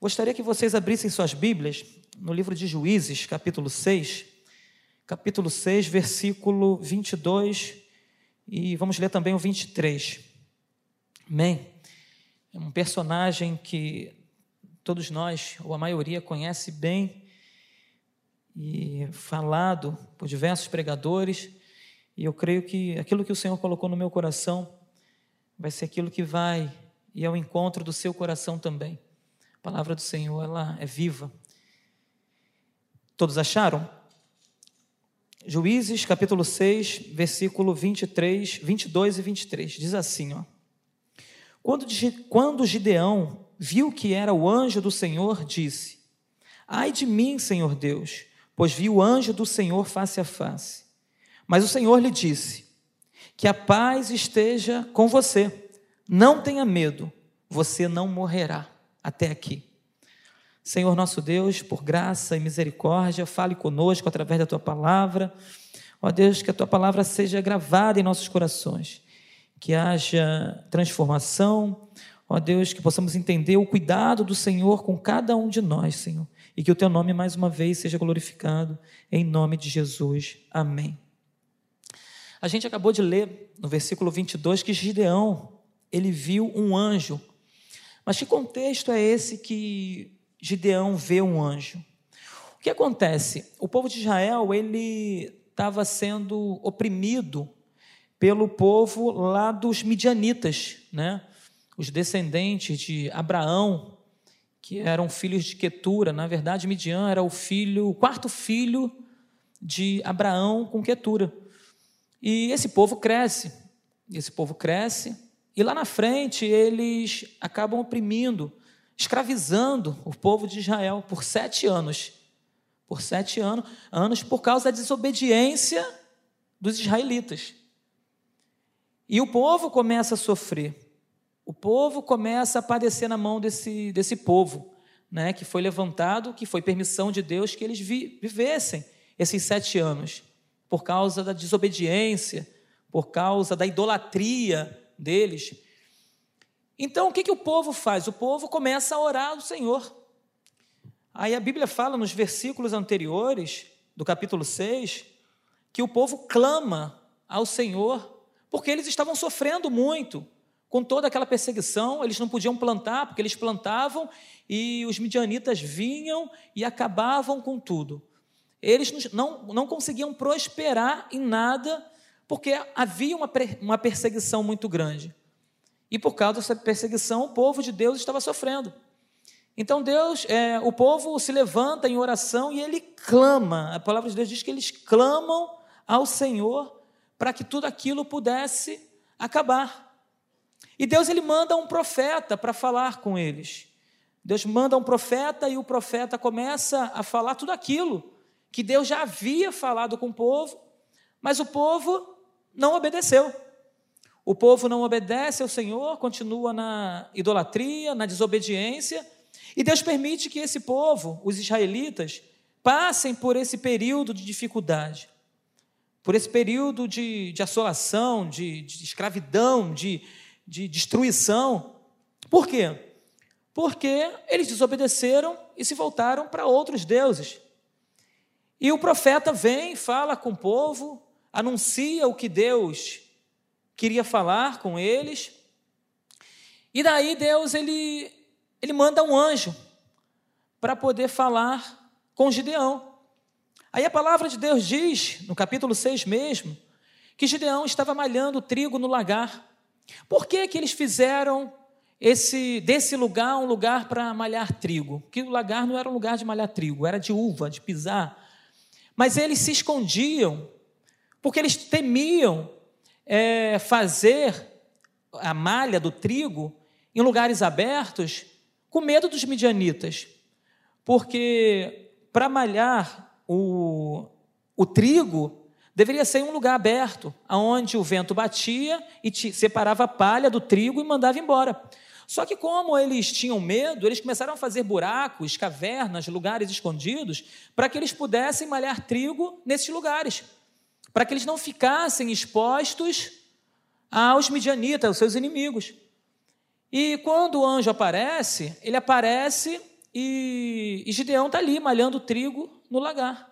Gostaria que vocês abrissem suas Bíblias no livro de Juízes, capítulo 6, capítulo 6, versículo 22, e vamos ler também o 23. Amém? É um personagem que todos nós, ou a maioria, conhece bem e falado por diversos pregadores, e eu creio que aquilo que o Senhor colocou no meu coração vai ser aquilo que vai e ao encontro do seu coração também. Palavra do Senhor, ela é viva. Todos acharam? Juízes, capítulo 6, versículo 23, 22 e 23. Diz assim, ó. Quando, quando Gideão viu que era o anjo do Senhor, disse: Ai de mim, Senhor Deus, pois vi o anjo do Senhor face a face. Mas o Senhor lhe disse: Que a paz esteja com você. Não tenha medo, você não morrerá. Até aqui. Senhor nosso Deus, por graça e misericórdia, fale conosco através da tua palavra. Ó Deus, que a tua palavra seja gravada em nossos corações, que haja transformação. Ó Deus, que possamos entender o cuidado do Senhor com cada um de nós, Senhor, e que o teu nome mais uma vez seja glorificado, em nome de Jesus. Amém. A gente acabou de ler no versículo 22 que Gideão, ele viu um anjo. Mas que contexto é esse que Gideão vê um anjo. O que acontece? O povo de Israel, ele estava sendo oprimido pelo povo lá dos midianitas, né? Os descendentes de Abraão, que eram filhos de Quetura. Na verdade, Midian era o filho, o quarto filho de Abraão com Quetura. E esse povo cresce, esse povo cresce, e lá na frente eles acabam oprimindo escravizando o povo de Israel por sete anos. Por sete anos, anos por causa da desobediência dos israelitas. E o povo começa a sofrer. O povo começa a padecer na mão desse, desse povo, né, que foi levantado, que foi permissão de Deus que eles vi, vivessem esses sete anos, por causa da desobediência, por causa da idolatria deles. Então, o que, que o povo faz? O povo começa a orar ao Senhor. Aí a Bíblia fala nos versículos anteriores, do capítulo 6, que o povo clama ao Senhor, porque eles estavam sofrendo muito com toda aquela perseguição, eles não podiam plantar, porque eles plantavam e os midianitas vinham e acabavam com tudo. Eles não, não conseguiam prosperar em nada, porque havia uma, uma perseguição muito grande. E por causa dessa perseguição, o povo de Deus estava sofrendo. Então Deus, é, o povo se levanta em oração e ele clama. A palavra de Deus diz que eles clamam ao Senhor para que tudo aquilo pudesse acabar. E Deus ele manda um profeta para falar com eles. Deus manda um profeta e o profeta começa a falar tudo aquilo que Deus já havia falado com o povo, mas o povo não obedeceu. O povo não obedece ao Senhor, continua na idolatria, na desobediência, e Deus permite que esse povo, os israelitas, passem por esse período de dificuldade, por esse período de, de assolação, de, de escravidão, de, de destruição. Por quê? Porque eles desobedeceram e se voltaram para outros deuses. E o profeta vem, fala com o povo, anuncia o que Deus queria falar com eles. E daí Deus ele, ele manda um anjo para poder falar com Gideão. Aí a palavra de Deus diz, no capítulo 6 mesmo, que Gideão estava malhando trigo no lagar. Por que, que eles fizeram esse desse lugar um lugar para malhar trigo? Que o lagar não era um lugar de malhar trigo, era de uva, de pisar. Mas eles se escondiam, porque eles temiam é, fazer a malha do trigo em lugares abertos com medo dos midianitas. Porque para malhar o, o trigo deveria ser um lugar aberto, onde o vento batia e separava a palha do trigo e mandava embora. Só que, como eles tinham medo, eles começaram a fazer buracos, cavernas, lugares escondidos, para que eles pudessem malhar trigo nesses lugares para que eles não ficassem expostos aos midianitas, aos seus inimigos. E quando o anjo aparece, ele aparece e, e Gideão está ali malhando trigo no lagar.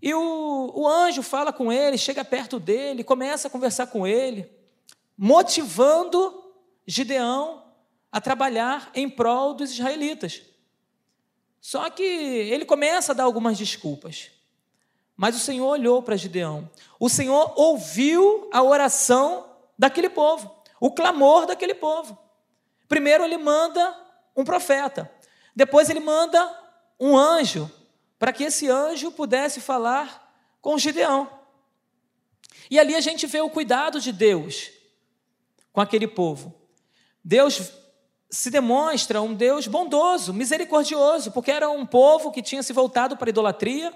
E o, o anjo fala com ele, chega perto dele, começa a conversar com ele, motivando Gideão a trabalhar em prol dos israelitas. Só que ele começa a dar algumas desculpas. Mas o Senhor olhou para Gideão. O Senhor ouviu a oração daquele povo, o clamor daquele povo. Primeiro ele manda um profeta, depois ele manda um anjo, para que esse anjo pudesse falar com Gideão. E ali a gente vê o cuidado de Deus com aquele povo. Deus se demonstra um Deus bondoso, misericordioso, porque era um povo que tinha se voltado para a idolatria,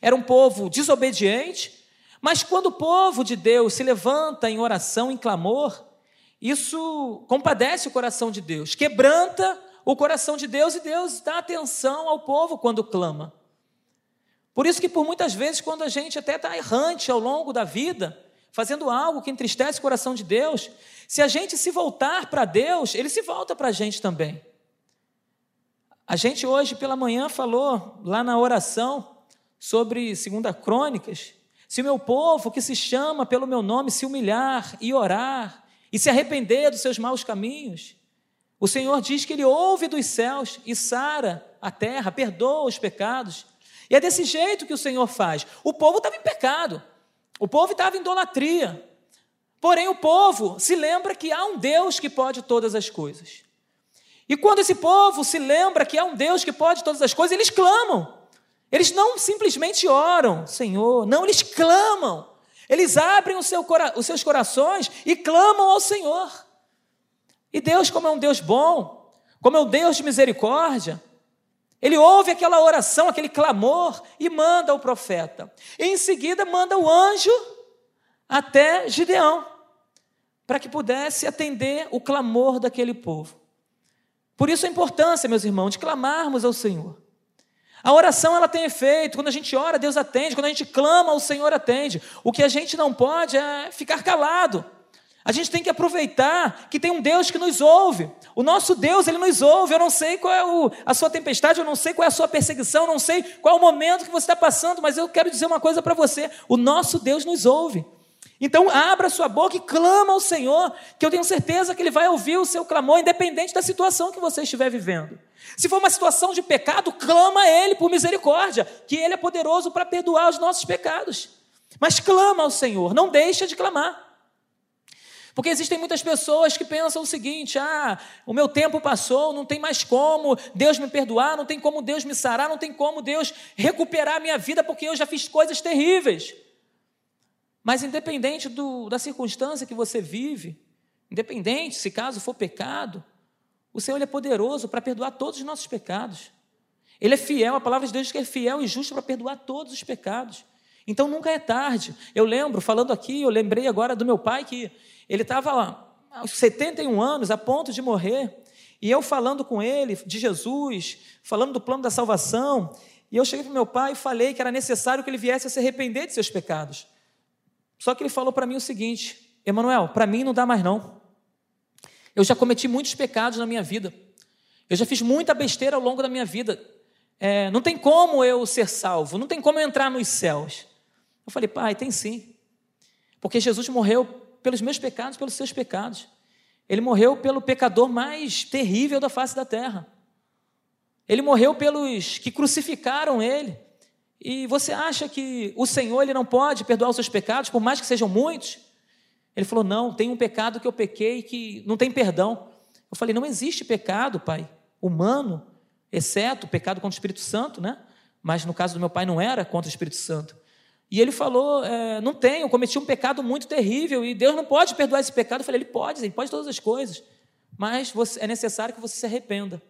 era um povo desobediente, mas quando o povo de Deus se levanta em oração, em clamor, isso compadece o coração de Deus, quebranta o coração de Deus e Deus dá atenção ao povo quando clama. Por isso que por muitas vezes, quando a gente até está errante ao longo da vida, fazendo algo que entristece o coração de Deus, se a gente se voltar para Deus, Ele se volta para a gente também. A gente hoje pela manhã falou lá na oração sobre Segunda Crônicas, se o meu povo que se chama pelo meu nome se humilhar e orar e se arrepender dos seus maus caminhos, o Senhor diz que Ele ouve dos céus e sara a terra, perdoa os pecados. E é desse jeito que o Senhor faz. O povo estava em pecado, o povo estava em idolatria. Porém, o povo se lembra que há um Deus que pode todas as coisas. E quando esse povo se lembra que há um Deus que pode todas as coisas, eles clamam. Eles não simplesmente oram, Senhor, não, eles clamam. Eles abrem seu, os seus corações e clamam ao Senhor. E Deus, como é um Deus bom, como é um Deus de misericórdia, ele ouve aquela oração, aquele clamor e manda o profeta. E em seguida manda o anjo até Gideão, para que pudesse atender o clamor daquele povo. Por isso a importância, meus irmãos, de clamarmos ao Senhor. A oração ela tem efeito, quando a gente ora, Deus atende, quando a gente clama, o Senhor atende. O que a gente não pode é ficar calado. A gente tem que aproveitar que tem um Deus que nos ouve. O nosso Deus, ele nos ouve. Eu não sei qual é o, a sua tempestade, eu não sei qual é a sua perseguição, eu não sei qual é o momento que você está passando, mas eu quero dizer uma coisa para você: o nosso Deus nos ouve. Então, abra sua boca e clama ao Senhor, que eu tenho certeza que Ele vai ouvir o seu clamor, independente da situação que você estiver vivendo. Se for uma situação de pecado, clama a Ele por misericórdia, que Ele é poderoso para perdoar os nossos pecados. Mas clama ao Senhor, não deixa de clamar. Porque existem muitas pessoas que pensam o seguinte: ah, o meu tempo passou, não tem mais como Deus me perdoar, não tem como Deus me sarar, não tem como Deus recuperar a minha vida, porque eu já fiz coisas terríveis. Mas independente do, da circunstância que você vive, independente se caso for pecado, o Senhor é poderoso para perdoar todos os nossos pecados. Ele é fiel, a palavra de Deus diz que é fiel e justo para perdoar todos os pecados. Então nunca é tarde. Eu lembro, falando aqui, eu lembrei agora do meu pai que ele estava aos 71 anos, a ponto de morrer, e eu falando com ele de Jesus, falando do plano da salvação, e eu cheguei para meu pai e falei que era necessário que ele viesse a se arrepender de seus pecados. Só que ele falou para mim o seguinte: Emanuel, para mim não dá mais não. Eu já cometi muitos pecados na minha vida. Eu já fiz muita besteira ao longo da minha vida. É, não tem como eu ser salvo, não tem como eu entrar nos céus. Eu falei, pai, tem sim. Porque Jesus morreu pelos meus pecados, pelos seus pecados. Ele morreu pelo pecador mais terrível da face da terra. Ele morreu pelos que crucificaram ele. E você acha que o Senhor ele não pode perdoar os seus pecados, por mais que sejam muitos? Ele falou: Não, tem um pecado que eu pequei que não tem perdão. Eu falei: Não existe pecado, pai, humano, exceto pecado contra o Espírito Santo, né? Mas no caso do meu pai não era contra o Espírito Santo. E ele falou: é, Não tenho, eu cometi um pecado muito terrível e Deus não pode perdoar esse pecado. Eu falei: Ele pode, ele pode todas as coisas, mas você, é necessário que você se arrependa.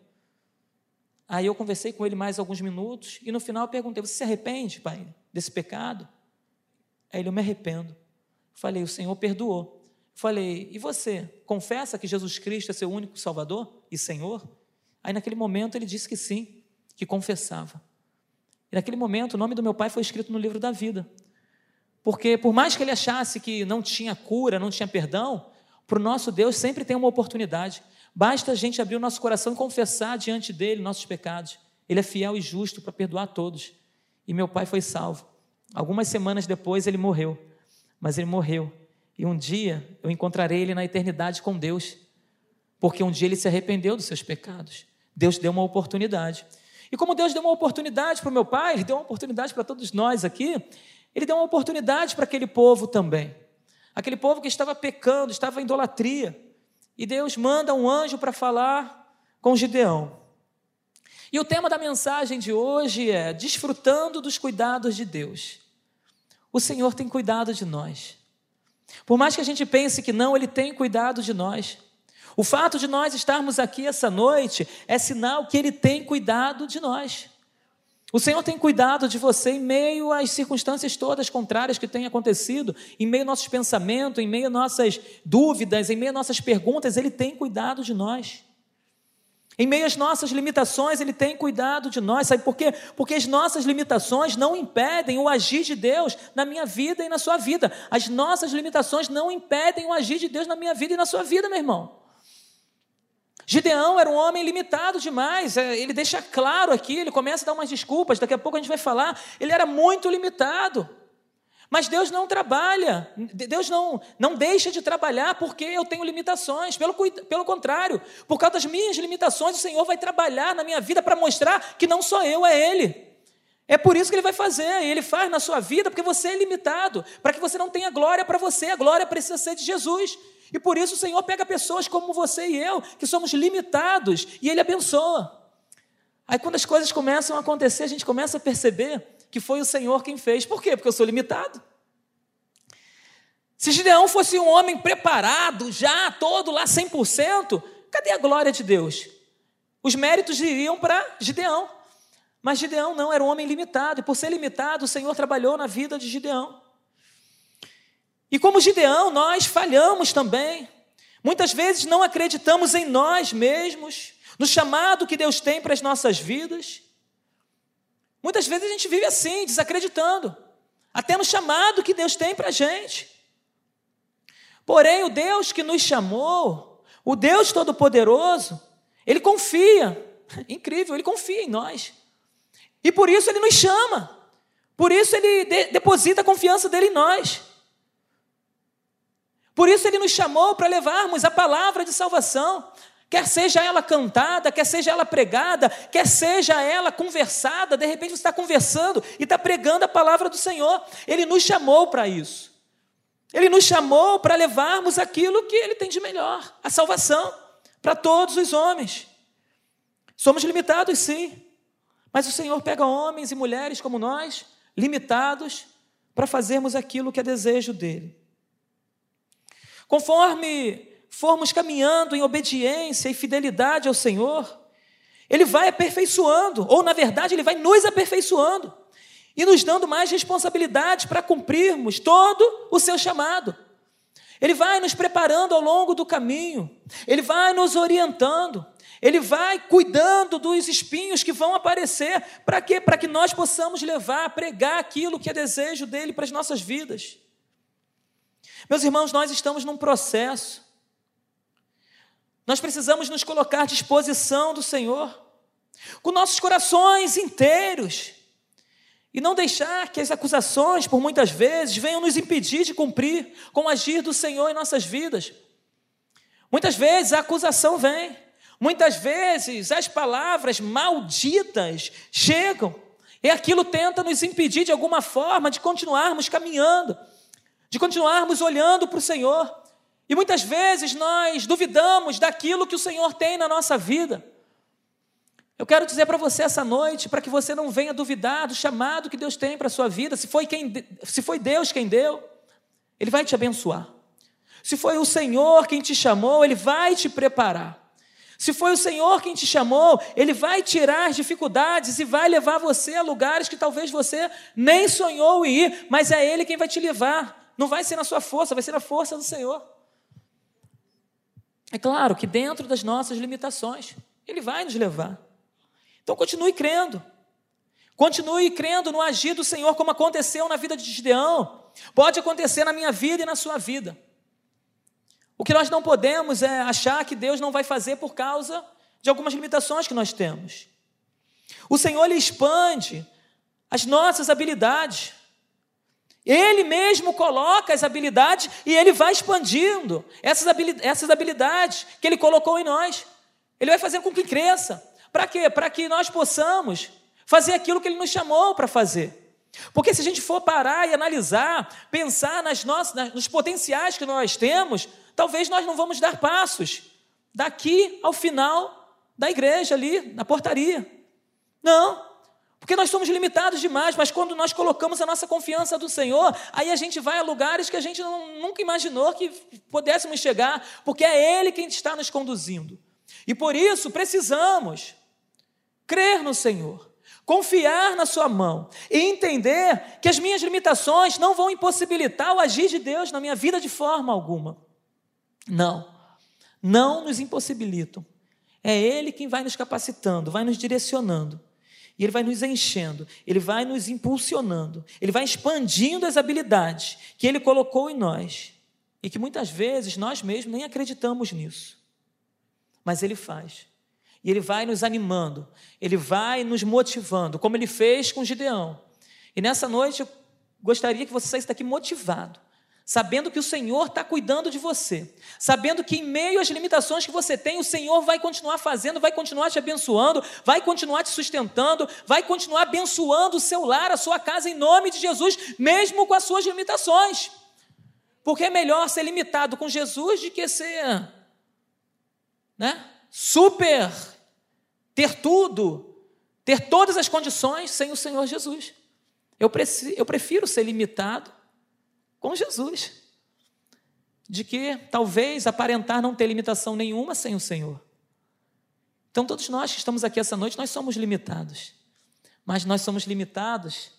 Aí eu conversei com ele mais alguns minutos e no final eu perguntei: Você se arrepende, pai, desse pecado? Aí ele: Eu me arrependo. Falei: O Senhor perdoou. Falei: E você confessa que Jesus Cristo é seu único Salvador e Senhor? Aí naquele momento ele disse que sim, que confessava. E naquele momento, o nome do meu pai foi escrito no livro da vida. Porque, por mais que ele achasse que não tinha cura, não tinha perdão, para o nosso Deus sempre tem uma oportunidade. Basta a gente abrir o nosso coração e confessar diante dele nossos pecados. Ele é fiel e justo para perdoar todos. E meu pai foi salvo. Algumas semanas depois ele morreu. Mas ele morreu. E um dia eu encontrarei ele na eternidade com Deus. Porque um dia ele se arrependeu dos seus pecados. Deus deu uma oportunidade. E como Deus deu uma oportunidade para o meu pai, ele deu uma oportunidade para todos nós aqui, ele deu uma oportunidade para aquele povo também. Aquele povo que estava pecando, estava em idolatria. E Deus manda um anjo para falar com Gideão. E o tema da mensagem de hoje é desfrutando dos cuidados de Deus. O Senhor tem cuidado de nós. Por mais que a gente pense que não, Ele tem cuidado de nós. O fato de nós estarmos aqui essa noite é sinal que Ele tem cuidado de nós. O Senhor tem cuidado de você em meio às circunstâncias todas contrárias que têm acontecido, em meio aos nossos pensamentos, em meio às nossas dúvidas, em meio às nossas perguntas, Ele tem cuidado de nós. Em meio às nossas limitações, Ele tem cuidado de nós. Sabe por quê? Porque as nossas limitações não impedem o agir de Deus na minha vida e na sua vida. As nossas limitações não impedem o agir de Deus na minha vida e na sua vida, meu irmão. Gideão era um homem limitado demais, é, ele deixa claro aqui, ele começa a dar umas desculpas, daqui a pouco a gente vai falar, ele era muito limitado. Mas Deus não trabalha, Deus não, não deixa de trabalhar porque eu tenho limitações. Pelo, pelo contrário, por causa das minhas limitações, o Senhor vai trabalhar na minha vida para mostrar que não sou eu, é Ele. É por isso que Ele vai fazer, Ele faz na sua vida porque você é limitado, para que você não tenha glória para você, a glória precisa ser de Jesus. E por isso o Senhor pega pessoas como você e eu, que somos limitados, e Ele abençoa. Aí quando as coisas começam a acontecer, a gente começa a perceber que foi o Senhor quem fez. Por quê? Porque eu sou limitado. Se Gideão fosse um homem preparado, já todo lá 100%, cadê a glória de Deus? Os méritos iriam para Gideão. Mas Gideão não, era um homem limitado, e por ser limitado, o Senhor trabalhou na vida de Gideão. E como Gideão, nós falhamos também. Muitas vezes não acreditamos em nós mesmos, no chamado que Deus tem para as nossas vidas. Muitas vezes a gente vive assim, desacreditando, até no chamado que Deus tem para a gente. Porém, o Deus que nos chamou, o Deus Todo-Poderoso, Ele confia, incrível, Ele confia em nós. E por isso Ele nos chama, por isso Ele de deposita a confiança dele em nós. Por isso ele nos chamou para levarmos a palavra de salvação, quer seja ela cantada, quer seja ela pregada, quer seja ela conversada, de repente você está conversando e está pregando a palavra do Senhor. Ele nos chamou para isso. Ele nos chamou para levarmos aquilo que ele tem de melhor, a salvação, para todos os homens. Somos limitados, sim, mas o Senhor pega homens e mulheres como nós, limitados, para fazermos aquilo que é desejo dele. Conforme formos caminhando em obediência e fidelidade ao Senhor, Ele vai aperfeiçoando, ou na verdade, Ele vai nos aperfeiçoando e nos dando mais responsabilidade para cumprirmos todo o seu chamado. Ele vai nos preparando ao longo do caminho, Ele vai nos orientando, Ele vai cuidando dos espinhos que vão aparecer, para quê? Para que nós possamos levar, pregar aquilo que é desejo dele para as nossas vidas. Meus irmãos, nós estamos num processo. Nós precisamos nos colocar à disposição do Senhor, com nossos corações inteiros, e não deixar que as acusações, por muitas vezes, venham nos impedir de cumprir com o agir do Senhor em nossas vidas. Muitas vezes a acusação vem, muitas vezes as palavras malditas chegam, e aquilo tenta nos impedir de alguma forma de continuarmos caminhando de continuarmos olhando para o Senhor. E muitas vezes nós duvidamos daquilo que o Senhor tem na nossa vida. Eu quero dizer para você essa noite, para que você não venha duvidar do chamado que Deus tem para a sua vida. Se foi, quem, se foi Deus quem deu, Ele vai te abençoar. Se foi o Senhor quem te chamou, Ele vai te preparar. Se foi o Senhor quem te chamou, Ele vai tirar as dificuldades e vai levar você a lugares que talvez você nem sonhou ir, mas é Ele quem vai te levar. Não vai ser na sua força, vai ser na força do Senhor. É claro que dentro das nossas limitações, Ele vai nos levar. Então continue crendo. Continue crendo no agir do Senhor, como aconteceu na vida de Gideão. Pode acontecer na minha vida e na sua vida. O que nós não podemos é achar que Deus não vai fazer por causa de algumas limitações que nós temos. O Senhor ele expande as nossas habilidades. Ele mesmo coloca as habilidades e ele vai expandindo essas habilidades que ele colocou em nós. Ele vai fazer com que cresça. Para quê? Para que nós possamos fazer aquilo que ele nos chamou para fazer. Porque se a gente for parar e analisar, pensar nas nossas, nos potenciais que nós temos, talvez nós não vamos dar passos daqui ao final da igreja ali, na portaria. Não, porque nós somos limitados demais, mas quando nós colocamos a nossa confiança do Senhor, aí a gente vai a lugares que a gente não, nunca imaginou que pudéssemos chegar, porque é Ele quem está nos conduzindo. E por isso precisamos crer no Senhor, confiar na Sua mão e entender que as minhas limitações não vão impossibilitar o agir de Deus na minha vida de forma alguma. Não, não nos impossibilitam. É Ele quem vai nos capacitando, vai nos direcionando. E Ele vai nos enchendo, Ele vai nos impulsionando, Ele vai expandindo as habilidades que Ele colocou em nós e que muitas vezes nós mesmos nem acreditamos nisso. Mas Ele faz. E Ele vai nos animando, Ele vai nos motivando, como Ele fez com Gideão. E nessa noite eu gostaria que você saísse daqui motivado sabendo que o Senhor está cuidando de você, sabendo que em meio às limitações que você tem, o Senhor vai continuar fazendo, vai continuar te abençoando, vai continuar te sustentando, vai continuar abençoando o seu lar, a sua casa, em nome de Jesus, mesmo com as suas limitações. Porque é melhor ser limitado com Jesus do que ser né, super, ter tudo, ter todas as condições sem o Senhor Jesus. Eu, eu prefiro ser limitado com Jesus. De que talvez aparentar não ter limitação nenhuma sem o Senhor. Então, todos nós que estamos aqui essa noite, nós somos limitados. Mas nós somos limitados,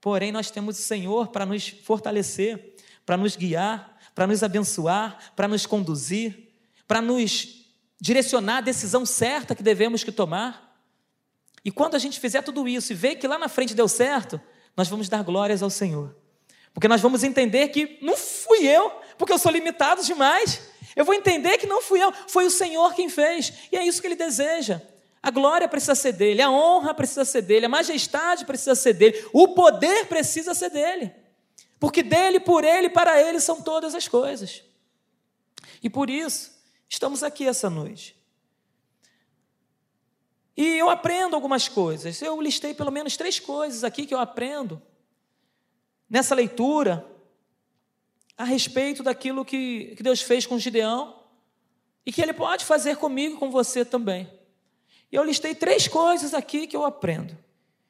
porém, nós temos o Senhor para nos fortalecer, para nos guiar, para nos abençoar, para nos conduzir, para nos direcionar a decisão certa que devemos que tomar. E quando a gente fizer tudo isso e ver que lá na frente deu certo, nós vamos dar glórias ao Senhor. Porque nós vamos entender que não fui eu, porque eu sou limitado demais. Eu vou entender que não fui eu, foi o Senhor quem fez. E é isso que ele deseja. A glória precisa ser dele, a honra precisa ser dele, a majestade precisa ser dele, o poder precisa ser dele. Porque dele, por ele, para ele são todas as coisas. E por isso, estamos aqui essa noite. E eu aprendo algumas coisas. Eu listei pelo menos três coisas aqui que eu aprendo nessa leitura a respeito daquilo que, que Deus fez com Gideão e que Ele pode fazer comigo e com você também. E eu listei três coisas aqui que eu aprendo,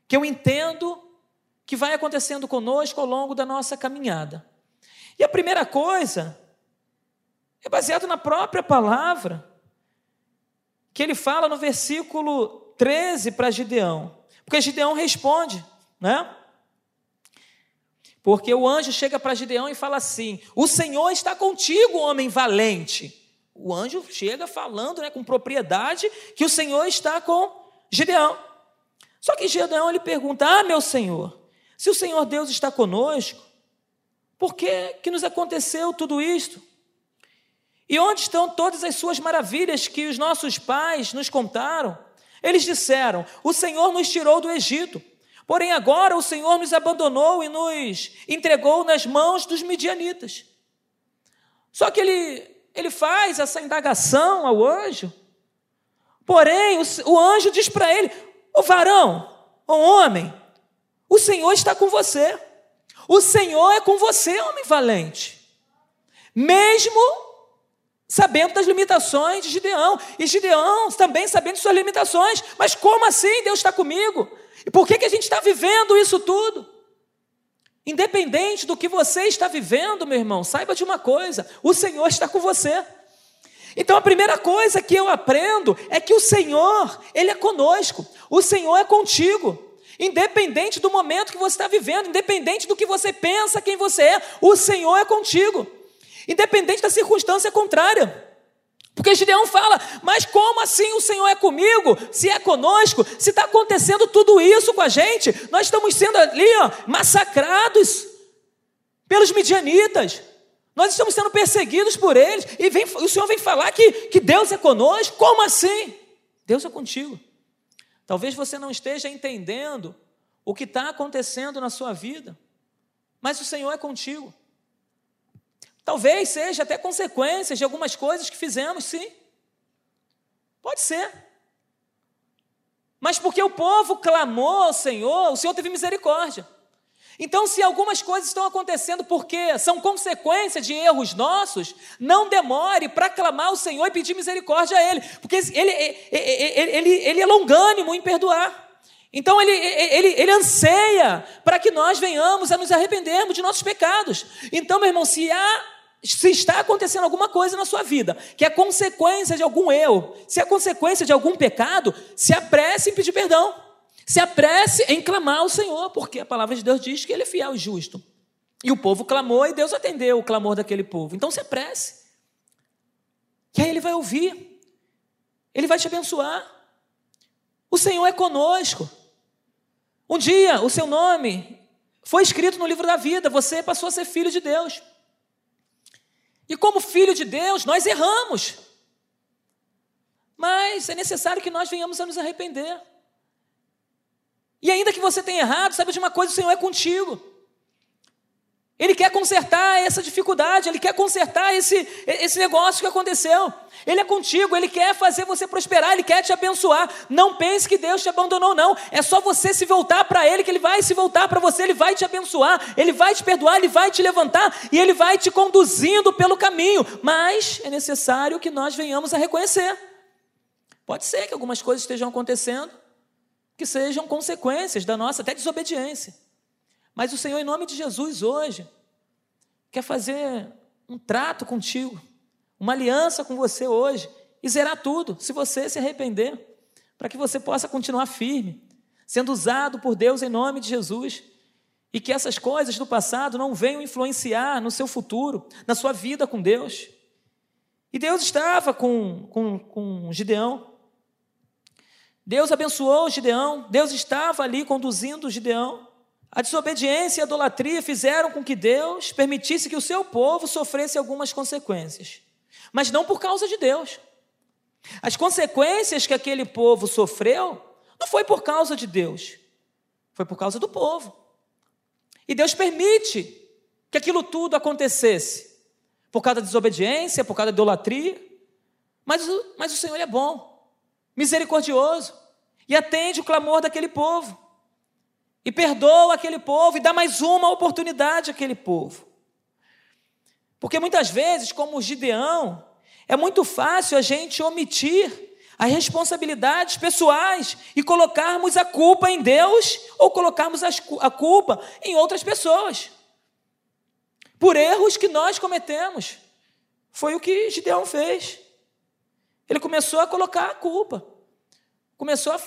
que eu entendo que vai acontecendo conosco ao longo da nossa caminhada. E a primeira coisa é baseado na própria palavra, que ele fala no versículo 13 para Gideão. Porque Gideão responde, né? Porque o anjo chega para Gideão e fala assim: O Senhor está contigo, homem valente. O anjo chega falando né, com propriedade que o Senhor está com Gideão. Só que Gideão ele pergunta: Ah, meu Senhor, se o Senhor Deus está conosco, por que, que nos aconteceu tudo isto? E onde estão todas as suas maravilhas que os nossos pais nos contaram? Eles disseram: O Senhor nos tirou do Egito Porém, agora o Senhor nos abandonou e nos entregou nas mãos dos midianitas. Só que ele, ele faz essa indagação ao anjo. Porém, o, o anjo diz para ele: Ô varão, ô homem, o Senhor está com você. O Senhor é com você, homem valente. Mesmo sabendo das limitações de Gideão. E Gideão também sabendo de suas limitações. Mas como assim Deus está comigo? E por que, que a gente está vivendo isso tudo? Independente do que você está vivendo, meu irmão, saiba de uma coisa: o Senhor está com você. Então a primeira coisa que eu aprendo é que o Senhor, Ele é conosco, o Senhor é contigo. Independente do momento que você está vivendo, independente do que você pensa, quem você é, o Senhor é contigo. Independente da circunstância contrária. Porque Gideão fala, mas como assim o Senhor é comigo? Se é conosco, se está acontecendo tudo isso com a gente, nós estamos sendo ali ó, massacrados pelos midianitas, Nós estamos sendo perseguidos por eles. E vem, o Senhor vem falar que, que Deus é conosco. Como assim? Deus é contigo. Talvez você não esteja entendendo o que está acontecendo na sua vida, mas o Senhor é contigo. Talvez seja até consequências de algumas coisas que fizemos, sim. Pode ser. Mas porque o povo clamou ao Senhor, o Senhor teve misericórdia. Então, se algumas coisas estão acontecendo porque são consequência de erros nossos, não demore para clamar ao Senhor e pedir misericórdia a Ele, porque Ele, ele, ele, ele é longânimo em perdoar. Então ele, ele, ele anseia para que nós venhamos a nos arrependermos de nossos pecados. Então, meu irmão, se há se está acontecendo alguma coisa na sua vida, que é consequência de algum erro, se é consequência de algum pecado, se apresse em pedir perdão. Se apresse em clamar ao Senhor, porque a palavra de Deus diz que Ele é fiel e justo. E o povo clamou e Deus atendeu o clamor daquele povo. Então se apresse. E aí Ele vai ouvir. Ele vai te abençoar. O Senhor é conosco. Um dia o seu nome foi escrito no livro da vida, você passou a ser filho de Deus. E como filho de Deus, nós erramos. Mas é necessário que nós venhamos a nos arrepender. E ainda que você tenha errado, sabe de uma coisa, o Senhor é contigo. Ele quer consertar essa dificuldade, ele quer consertar esse, esse negócio que aconteceu. Ele é contigo, ele quer fazer você prosperar, ele quer te abençoar. Não pense que Deus te abandonou, não. É só você se voltar para ele, que ele vai se voltar para você, ele vai te abençoar, ele vai te perdoar, ele vai te levantar e ele vai te conduzindo pelo caminho. Mas é necessário que nós venhamos a reconhecer. Pode ser que algumas coisas estejam acontecendo que sejam consequências da nossa até desobediência. Mas o Senhor, em nome de Jesus, hoje, quer fazer um trato contigo, uma aliança com você hoje, e zerar tudo, se você se arrepender, para que você possa continuar firme, sendo usado por Deus em nome de Jesus, e que essas coisas do passado não venham influenciar no seu futuro, na sua vida com Deus. E Deus estava com, com, com Gideão. Deus abençoou Gideão, Deus estava ali conduzindo Gideão. A desobediência e a idolatria fizeram com que Deus permitisse que o seu povo sofresse algumas consequências, mas não por causa de Deus. As consequências que aquele povo sofreu não foi por causa de Deus, foi por causa do povo. E Deus permite que aquilo tudo acontecesse, por causa da desobediência, por causa da idolatria. Mas, mas o Senhor é bom, misericordioso, e atende o clamor daquele povo e perdoa aquele povo e dá mais uma oportunidade àquele povo. Porque muitas vezes, como Gideão, é muito fácil a gente omitir as responsabilidades pessoais e colocarmos a culpa em Deus ou colocarmos a culpa em outras pessoas. Por erros que nós cometemos. Foi o que Gideão fez. Ele começou a colocar a culpa. Começou a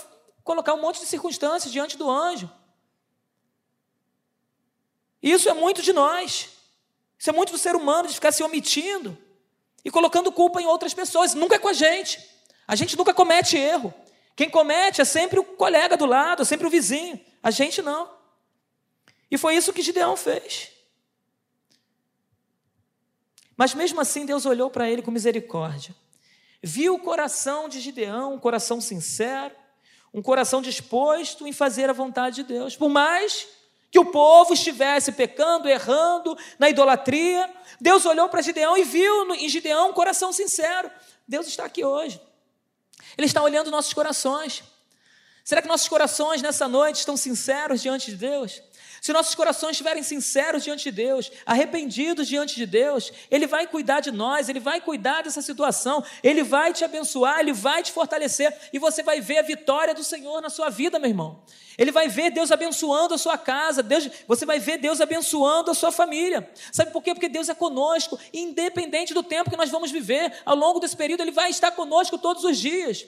colocar um monte de circunstâncias diante do anjo. Isso é muito de nós. Isso é muito do ser humano de ficar se omitindo e colocando culpa em outras pessoas. Nunca é com a gente. A gente nunca comete erro. Quem comete é sempre o colega do lado, é sempre o vizinho. A gente não. E foi isso que Gideão fez. Mas mesmo assim, Deus olhou para ele com misericórdia. Viu o coração de Gideão, um coração sincero, um coração disposto em fazer a vontade de Deus. Por mais que o povo estivesse pecando, errando na idolatria. Deus olhou para Gideão e viu em Gideão um coração sincero. Deus está aqui hoje. Ele está olhando nossos corações. Será que nossos corações nessa noite estão sinceros diante de Deus? Se nossos corações estiverem sinceros diante de Deus, arrependidos diante de Deus, Ele vai cuidar de nós, Ele vai cuidar dessa situação, Ele vai te abençoar, Ele vai te fortalecer e você vai ver a vitória do Senhor na sua vida, meu irmão. Ele vai ver Deus abençoando a sua casa, Deus, você vai ver Deus abençoando a sua família. Sabe por quê? Porque Deus é conosco, independente do tempo que nós vamos viver. Ao longo desse período, Ele vai estar conosco todos os dias.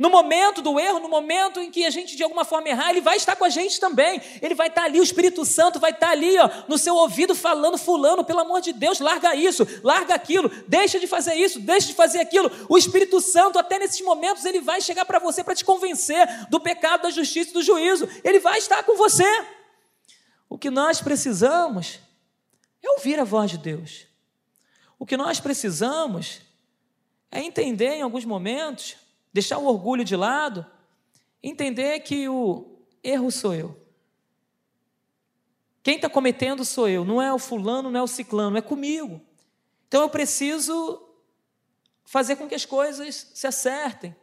No momento do erro, no momento em que a gente de alguma forma errar, ele vai estar com a gente também. Ele vai estar ali, o Espírito Santo vai estar ali, ó, no seu ouvido falando, fulano, pelo amor de Deus, larga isso, larga aquilo, deixa de fazer isso, deixa de fazer aquilo. O Espírito Santo, até nesses momentos, ele vai chegar para você para te convencer do pecado, da justiça e do juízo. Ele vai estar com você. O que nós precisamos é ouvir a voz de Deus. O que nós precisamos é entender em alguns momentos, deixar o orgulho de lado, entender que o erro sou eu. Quem está cometendo sou eu, não é o fulano, não é o ciclano, é comigo. Então eu preciso fazer com que as coisas se acertem,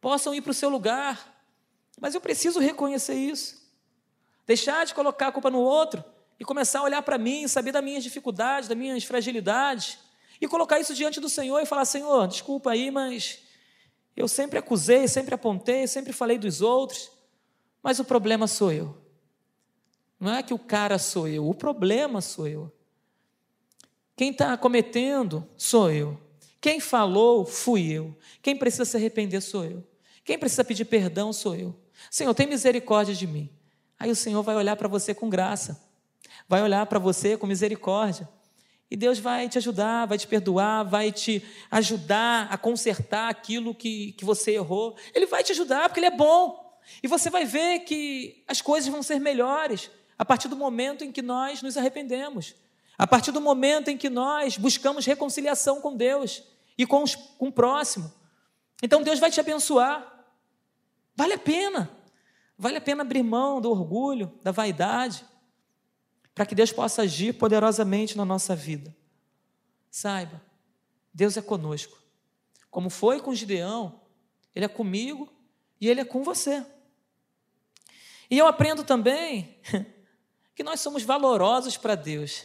possam ir para o seu lugar. Mas eu preciso reconhecer isso. Deixar de colocar a culpa no outro e começar a olhar para mim, saber das minhas dificuldades, das minhas fragilidades, e colocar isso diante do Senhor e falar: Senhor, desculpa aí, mas eu sempre acusei, sempre apontei, sempre falei dos outros, mas o problema sou eu. Não é que o cara sou eu, o problema sou eu. Quem está cometendo sou eu. Quem falou fui eu. Quem precisa se arrepender sou eu. Quem precisa pedir perdão sou eu. Senhor, tem misericórdia de mim. Aí o Senhor vai olhar para você com graça, vai olhar para você com misericórdia. E Deus vai te ajudar, vai te perdoar, vai te ajudar a consertar aquilo que, que você errou. Ele vai te ajudar, porque Ele é bom. E você vai ver que as coisas vão ser melhores a partir do momento em que nós nos arrependemos. A partir do momento em que nós buscamos reconciliação com Deus e com, os, com o próximo. Então Deus vai te abençoar. Vale a pena. Vale a pena abrir mão do orgulho, da vaidade, para que Deus possa agir poderosamente na nossa vida. Saiba, Deus é conosco. Como foi com Gideão, Ele é comigo e Ele é com você. E eu aprendo também que nós somos valorosos para Deus.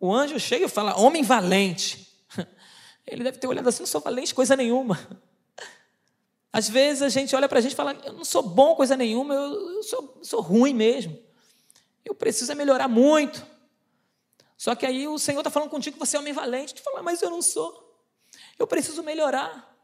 O anjo chega e fala, homem valente. Ele deve ter olhado assim, não sou valente coisa nenhuma. Às vezes a gente olha para a gente e fala, eu não sou bom coisa nenhuma, eu sou, sou ruim mesmo. Eu preciso é melhorar muito. Só que aí o Senhor está falando contigo que você é homem valente. Tu fala, mas eu não sou. Eu preciso melhorar.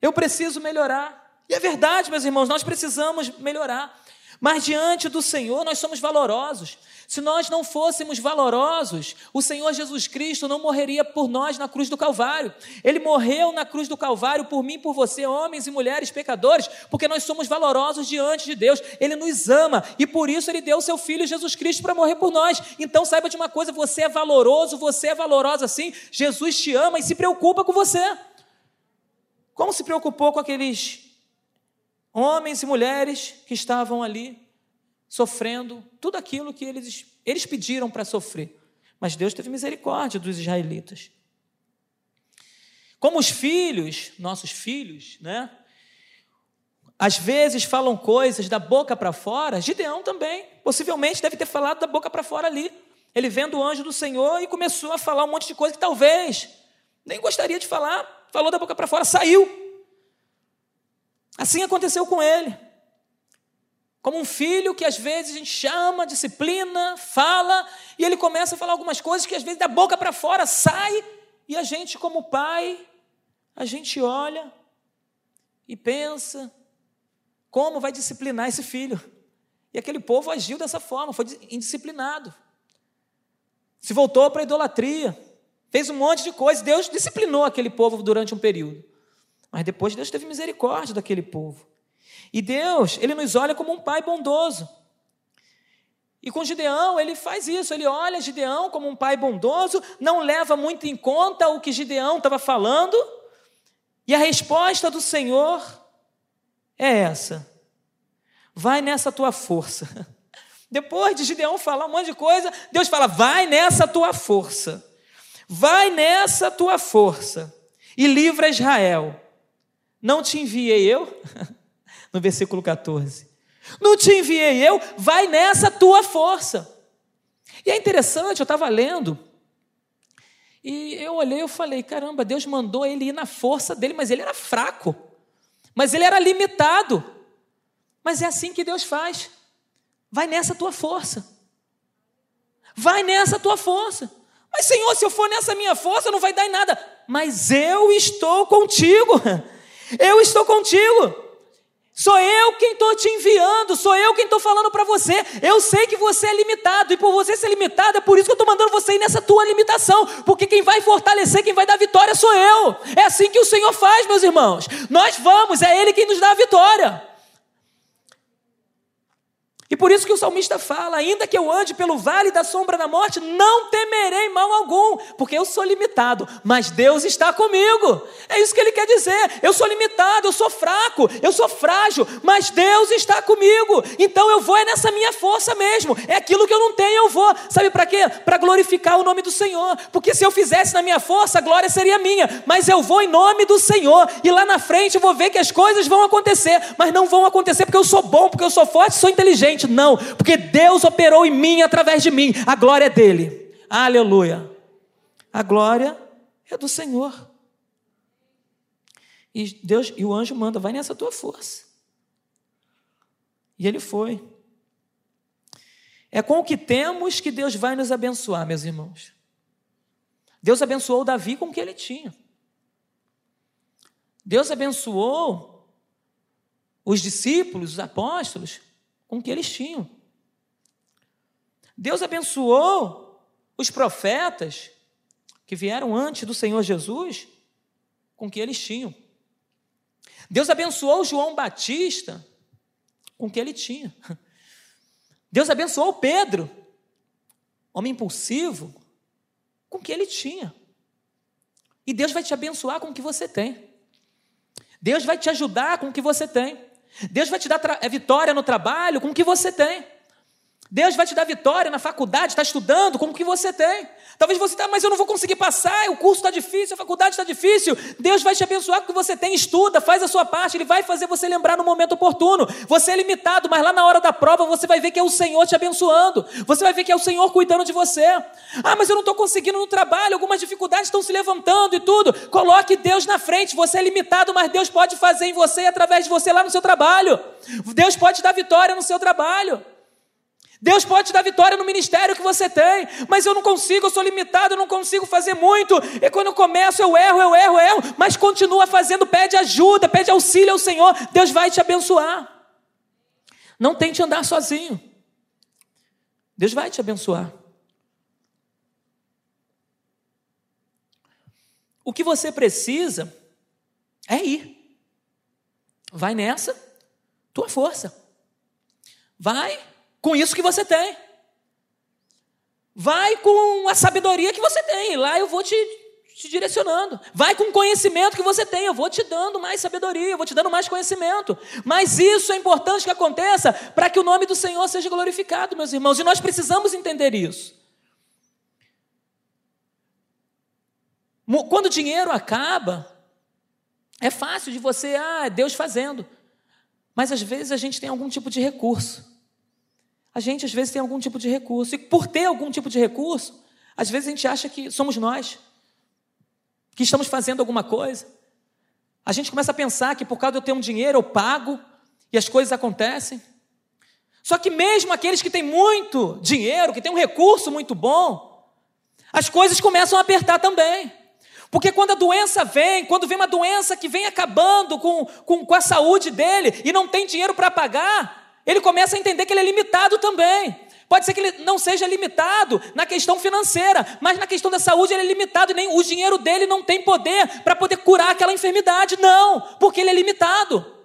Eu preciso melhorar. E é verdade, meus irmãos, nós precisamos melhorar. Mas diante do Senhor nós somos valorosos. Se nós não fôssemos valorosos, o Senhor Jesus Cristo não morreria por nós na cruz do Calvário. Ele morreu na cruz do Calvário por mim, por você, homens e mulheres pecadores, porque nós somos valorosos diante de Deus. Ele nos ama e por isso ele deu o seu filho Jesus Cristo para morrer por nós. Então saiba de uma coisa, você é valoroso, você é valorosa assim. Jesus te ama e se preocupa com você. Como se preocupou com aqueles homens e mulheres que estavam ali sofrendo tudo aquilo que eles, eles pediram para sofrer. Mas Deus teve misericórdia dos israelitas. Como os filhos, nossos filhos, né? Às vezes falam coisas da boca para fora, Gideão também, possivelmente deve ter falado da boca para fora ali. Ele vendo o anjo do Senhor e começou a falar um monte de coisa que talvez nem gostaria de falar, falou da boca para fora, saiu. Assim aconteceu com ele. Como um filho que às vezes a gente chama, disciplina, fala, e ele começa a falar algumas coisas que às vezes da boca para fora sai, e a gente, como pai, a gente olha e pensa como vai disciplinar esse filho. E aquele povo agiu dessa forma, foi indisciplinado. Se voltou para a idolatria, fez um monte de coisa. Deus disciplinou aquele povo durante um período. Mas depois Deus teve misericórdia daquele povo. E Deus, ele nos olha como um pai bondoso. E com Gideão, ele faz isso, ele olha Gideão como um pai bondoso, não leva muito em conta o que Gideão estava falando, e a resposta do Senhor é essa: vai nessa tua força. Depois de Gideão falar um monte de coisa, Deus fala: vai nessa tua força, vai nessa tua força e livra Israel. Não te enviei eu? No versículo 14. Não te enviei eu? Vai nessa tua força. E é interessante, eu estava lendo, e eu olhei e falei: caramba, Deus mandou ele ir na força dele, mas ele era fraco, mas ele era limitado. Mas é assim que Deus faz. Vai nessa tua força. Vai nessa tua força. Mas, Senhor, se eu for nessa minha força, não vai dar em nada. Mas eu estou contigo. Eu estou contigo. Sou eu quem estou te enviando, sou eu quem estou falando para você. Eu sei que você é limitado, e por você ser limitado, é por isso que eu estou mandando você ir nessa tua limitação, porque quem vai fortalecer, quem vai dar vitória sou eu. É assim que o Senhor faz, meus irmãos. Nós vamos, é Ele quem nos dá a vitória. E por isso que o salmista fala: ainda que eu ande pelo vale da sombra da morte, não temerei mal algum, porque eu sou limitado, mas Deus está comigo. É isso que ele quer dizer. Eu sou limitado, eu sou fraco, eu sou frágil, mas Deus está comigo. Então eu vou é nessa minha força mesmo. É aquilo que eu não tenho, eu vou. Sabe para quê? Para glorificar o nome do Senhor. Porque se eu fizesse na minha força, a glória seria minha. Mas eu vou em nome do Senhor. E lá na frente eu vou ver que as coisas vão acontecer, mas não vão acontecer porque eu sou bom, porque eu sou forte, sou inteligente. Não, porque Deus operou em mim através de mim. A glória é dele. Aleluia. A glória é do Senhor. E Deus e o anjo manda, vai nessa tua força. E ele foi. É com o que temos que Deus vai nos abençoar, meus irmãos. Deus abençoou Davi com o que ele tinha. Deus abençoou os discípulos, os apóstolos, com o que eles tinham. Deus abençoou os profetas que vieram antes do Senhor Jesus com o que eles tinham. Deus abençoou João Batista com o que ele tinha. Deus abençoou Pedro, homem impulsivo, com o que ele tinha. E Deus vai te abençoar com o que você tem. Deus vai te ajudar com o que você tem. Deus vai te dar é, vitória no trabalho com o que você tem. Deus vai te dar vitória na faculdade, está estudando com o que você tem. Talvez você está, mas eu não vou conseguir passar, o curso está difícil, a faculdade está difícil. Deus vai te abençoar com o que você tem, estuda, faz a sua parte, Ele vai fazer você lembrar no momento oportuno. Você é limitado, mas lá na hora da prova você vai ver que é o Senhor te abençoando. Você vai ver que é o Senhor cuidando de você. Ah, mas eu não estou conseguindo no trabalho, algumas dificuldades estão se levantando e tudo. Coloque Deus na frente, você é limitado, mas Deus pode fazer em você e através de você lá no seu trabalho. Deus pode te dar vitória no seu trabalho. Deus pode te dar vitória no ministério que você tem, mas eu não consigo, eu sou limitado, eu não consigo fazer muito. E quando eu começo, eu erro, eu erro, eu erro, mas continua fazendo, pede ajuda, pede auxílio ao Senhor, Deus vai te abençoar. Não tente andar sozinho. Deus vai te abençoar. O que você precisa é ir. Vai nessa, tua força. Vai com isso que você tem. Vai com a sabedoria que você tem. Lá eu vou te, te direcionando. Vai com o conhecimento que você tem. Eu vou te dando mais sabedoria, eu vou te dando mais conhecimento. Mas isso é importante que aconteça para que o nome do Senhor seja glorificado, meus irmãos. E nós precisamos entender isso. Quando o dinheiro acaba, é fácil de você, ah, é Deus fazendo. Mas às vezes a gente tem algum tipo de recurso. A gente às vezes tem algum tipo de recurso. E por ter algum tipo de recurso, às vezes a gente acha que somos nós, que estamos fazendo alguma coisa. A gente começa a pensar que por causa de eu ter um dinheiro, eu pago e as coisas acontecem. Só que mesmo aqueles que têm muito dinheiro, que têm um recurso muito bom, as coisas começam a apertar também. Porque quando a doença vem, quando vem uma doença que vem acabando com, com, com a saúde dele e não tem dinheiro para pagar, ele começa a entender que ele é limitado também. Pode ser que ele não seja limitado na questão financeira, mas na questão da saúde ele é limitado e nem o dinheiro dele não tem poder para poder curar aquela enfermidade. Não, porque ele é limitado.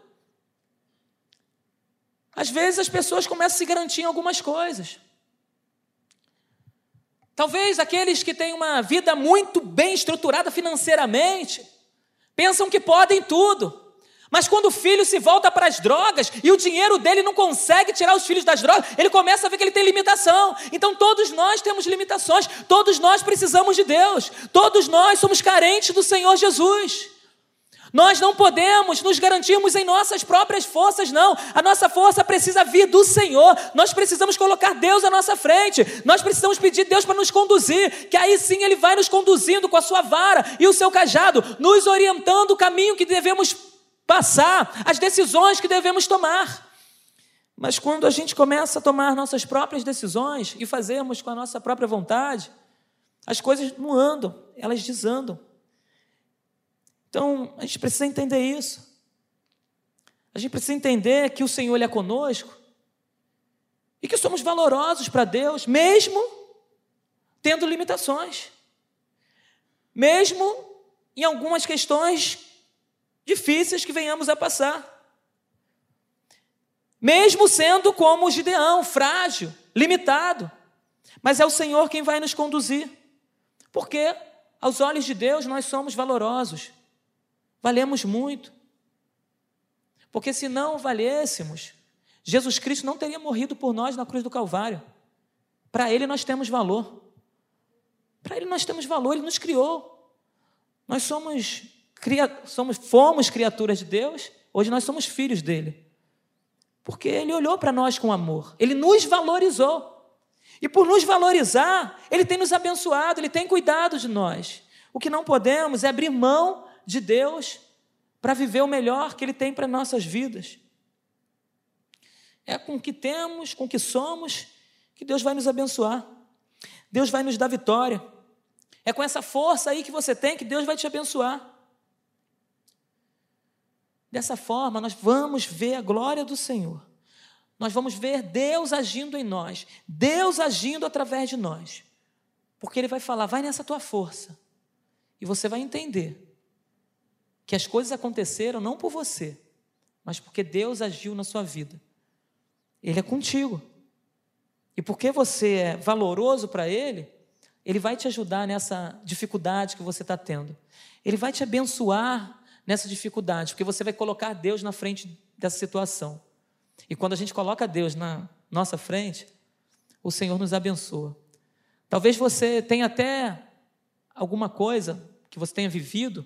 Às vezes as pessoas começam a se garantir em algumas coisas. Talvez aqueles que têm uma vida muito bem estruturada financeiramente pensam que podem tudo. Mas quando o filho se volta para as drogas e o dinheiro dele não consegue tirar os filhos das drogas, ele começa a ver que ele tem limitação. Então todos nós temos limitações, todos nós precisamos de Deus, todos nós somos carentes do Senhor Jesus. Nós não podemos nos garantirmos em nossas próprias forças, não. A nossa força precisa vir do Senhor. Nós precisamos colocar Deus à nossa frente. Nós precisamos pedir Deus para nos conduzir, que aí sim Ele vai nos conduzindo com a sua vara e o seu cajado, nos orientando o caminho que devemos passar, as decisões que devemos tomar. Mas quando a gente começa a tomar nossas próprias decisões e fazermos com a nossa própria vontade, as coisas não andam, elas desandam. Então, a gente precisa entender isso. A gente precisa entender que o Senhor é conosco e que somos valorosos para Deus, mesmo tendo limitações, mesmo em algumas questões difíceis que venhamos a passar. mesmo sendo como Gideão, frágil, limitado. Mas é o Senhor quem vai nos conduzir, porque aos olhos de Deus nós somos valorosos, valemos muito. Porque se não valêssemos, Jesus Cristo não teria morrido por nós na cruz do Calvário. Para Ele nós temos valor. Para Ele nós temos valor, Ele nos criou. Nós somos, somos fomos criaturas de Deus, hoje nós somos filhos dele. Porque Ele olhou para nós com amor, Ele nos valorizou. E por nos valorizar, Ele tem nos abençoado, Ele tem cuidado de nós. O que não podemos é abrir mão de Deus para viver o melhor que Ele tem para nossas vidas. É com o que temos, com o que somos, que Deus vai nos abençoar. Deus vai nos dar vitória. É com essa força aí que você tem que Deus vai te abençoar. Dessa forma, nós vamos ver a glória do Senhor. Nós vamos ver Deus agindo em nós, Deus agindo através de nós. Porque Ele vai falar, vai nessa tua força. E você vai entender que as coisas aconteceram não por você, mas porque Deus agiu na sua vida. Ele é contigo. E porque você é valoroso para Ele, ele vai te ajudar nessa dificuldade que você está tendo. Ele vai te abençoar nessa dificuldade, porque você vai colocar Deus na frente dessa situação. E quando a gente coloca Deus na nossa frente, o Senhor nos abençoa. Talvez você tenha até alguma coisa que você tenha vivido,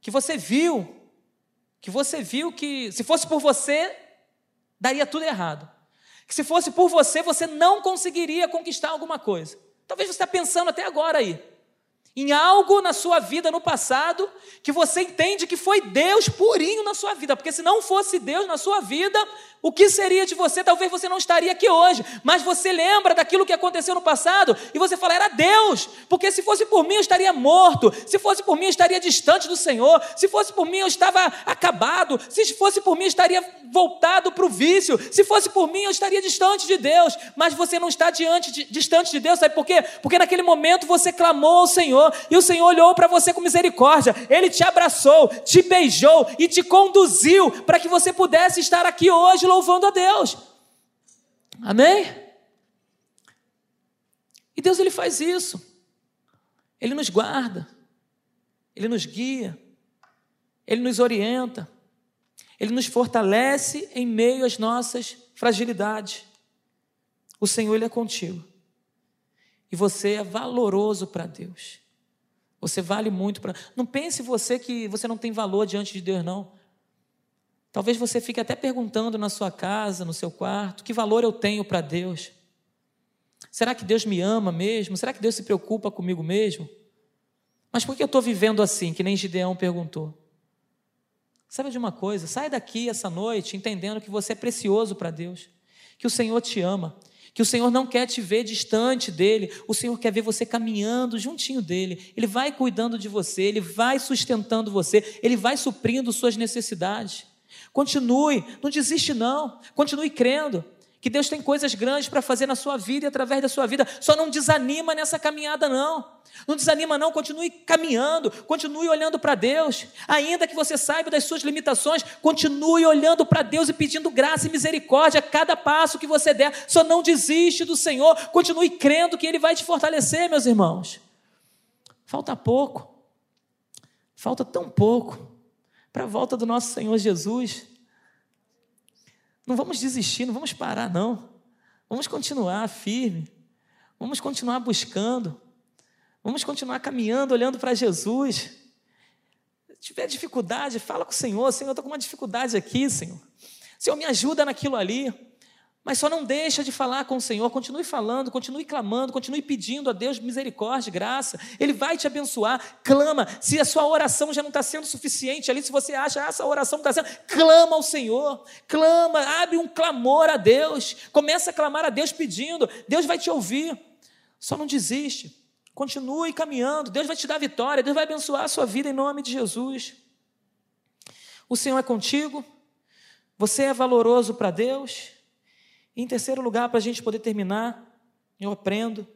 que você viu, que você viu que se fosse por você, daria tudo errado. Que se fosse por você, você não conseguiria conquistar alguma coisa. Talvez você está pensando até agora aí, em algo na sua vida no passado que você entende que foi Deus purinho na sua vida, porque se não fosse Deus na sua vida, o que seria de você? Talvez você não estaria aqui hoje, mas você lembra daquilo que aconteceu no passado e você fala, era Deus, porque se fosse por mim eu estaria morto, se fosse por mim eu estaria distante do Senhor, se fosse por mim eu estava acabado, se fosse por mim eu estaria voltado para o vício, se fosse por mim eu estaria distante de Deus, mas você não está diante de, distante de Deus, sabe por quê? Porque naquele momento você clamou ao Senhor e o Senhor olhou para você com misericórdia, Ele te abraçou, te beijou e te conduziu para que você pudesse estar aqui hoje louvando a Deus. Amém? E Deus ele faz isso. Ele nos guarda. Ele nos guia. Ele nos orienta. Ele nos fortalece em meio às nossas fragilidades. O Senhor ele é contigo. E você é valoroso para Deus. Você vale muito para. Não pense você que você não tem valor diante de Deus, não. Talvez você fique até perguntando na sua casa, no seu quarto, que valor eu tenho para Deus? Será que Deus me ama mesmo? Será que Deus se preocupa comigo mesmo? Mas por que eu estou vivendo assim, que nem Gideão perguntou? Sabe de uma coisa? Sai daqui essa noite entendendo que você é precioso para Deus, que o Senhor te ama, que o Senhor não quer te ver distante dele, o Senhor quer ver você caminhando juntinho dele. Ele vai cuidando de você, ele vai sustentando você, ele vai suprindo suas necessidades. Continue, não desiste não. Continue crendo que Deus tem coisas grandes para fazer na sua vida e através da sua vida. Só não desanima nessa caminhada não. Não desanima não, continue caminhando, continue olhando para Deus. Ainda que você saiba das suas limitações, continue olhando para Deus e pedindo graça e misericórdia a cada passo que você der. Só não desiste do Senhor, continue crendo que ele vai te fortalecer, meus irmãos. Falta pouco. Falta tão pouco para a volta do nosso Senhor Jesus. Não vamos desistir, não vamos parar, não. Vamos continuar firme. Vamos continuar buscando. Vamos continuar caminhando, olhando para Jesus. Se tiver dificuldade, fala com o Senhor. Senhor, eu estou com uma dificuldade aqui, Senhor. Senhor, me ajuda naquilo ali. Mas só não deixa de falar com o Senhor, continue falando, continue clamando, continue pedindo a Deus misericórdia, graça. Ele vai te abençoar. Clama. Se a sua oração já não está sendo suficiente ali, se você acha ah, essa oração não está sendo, clama ao Senhor. Clama, abre um clamor a Deus. Começa a clamar a Deus pedindo. Deus vai te ouvir. Só não desiste. Continue caminhando. Deus vai te dar vitória. Deus vai abençoar a sua vida em nome de Jesus. O Senhor é contigo. Você é valoroso para Deus. Em terceiro lugar, para a gente poder terminar, eu aprendo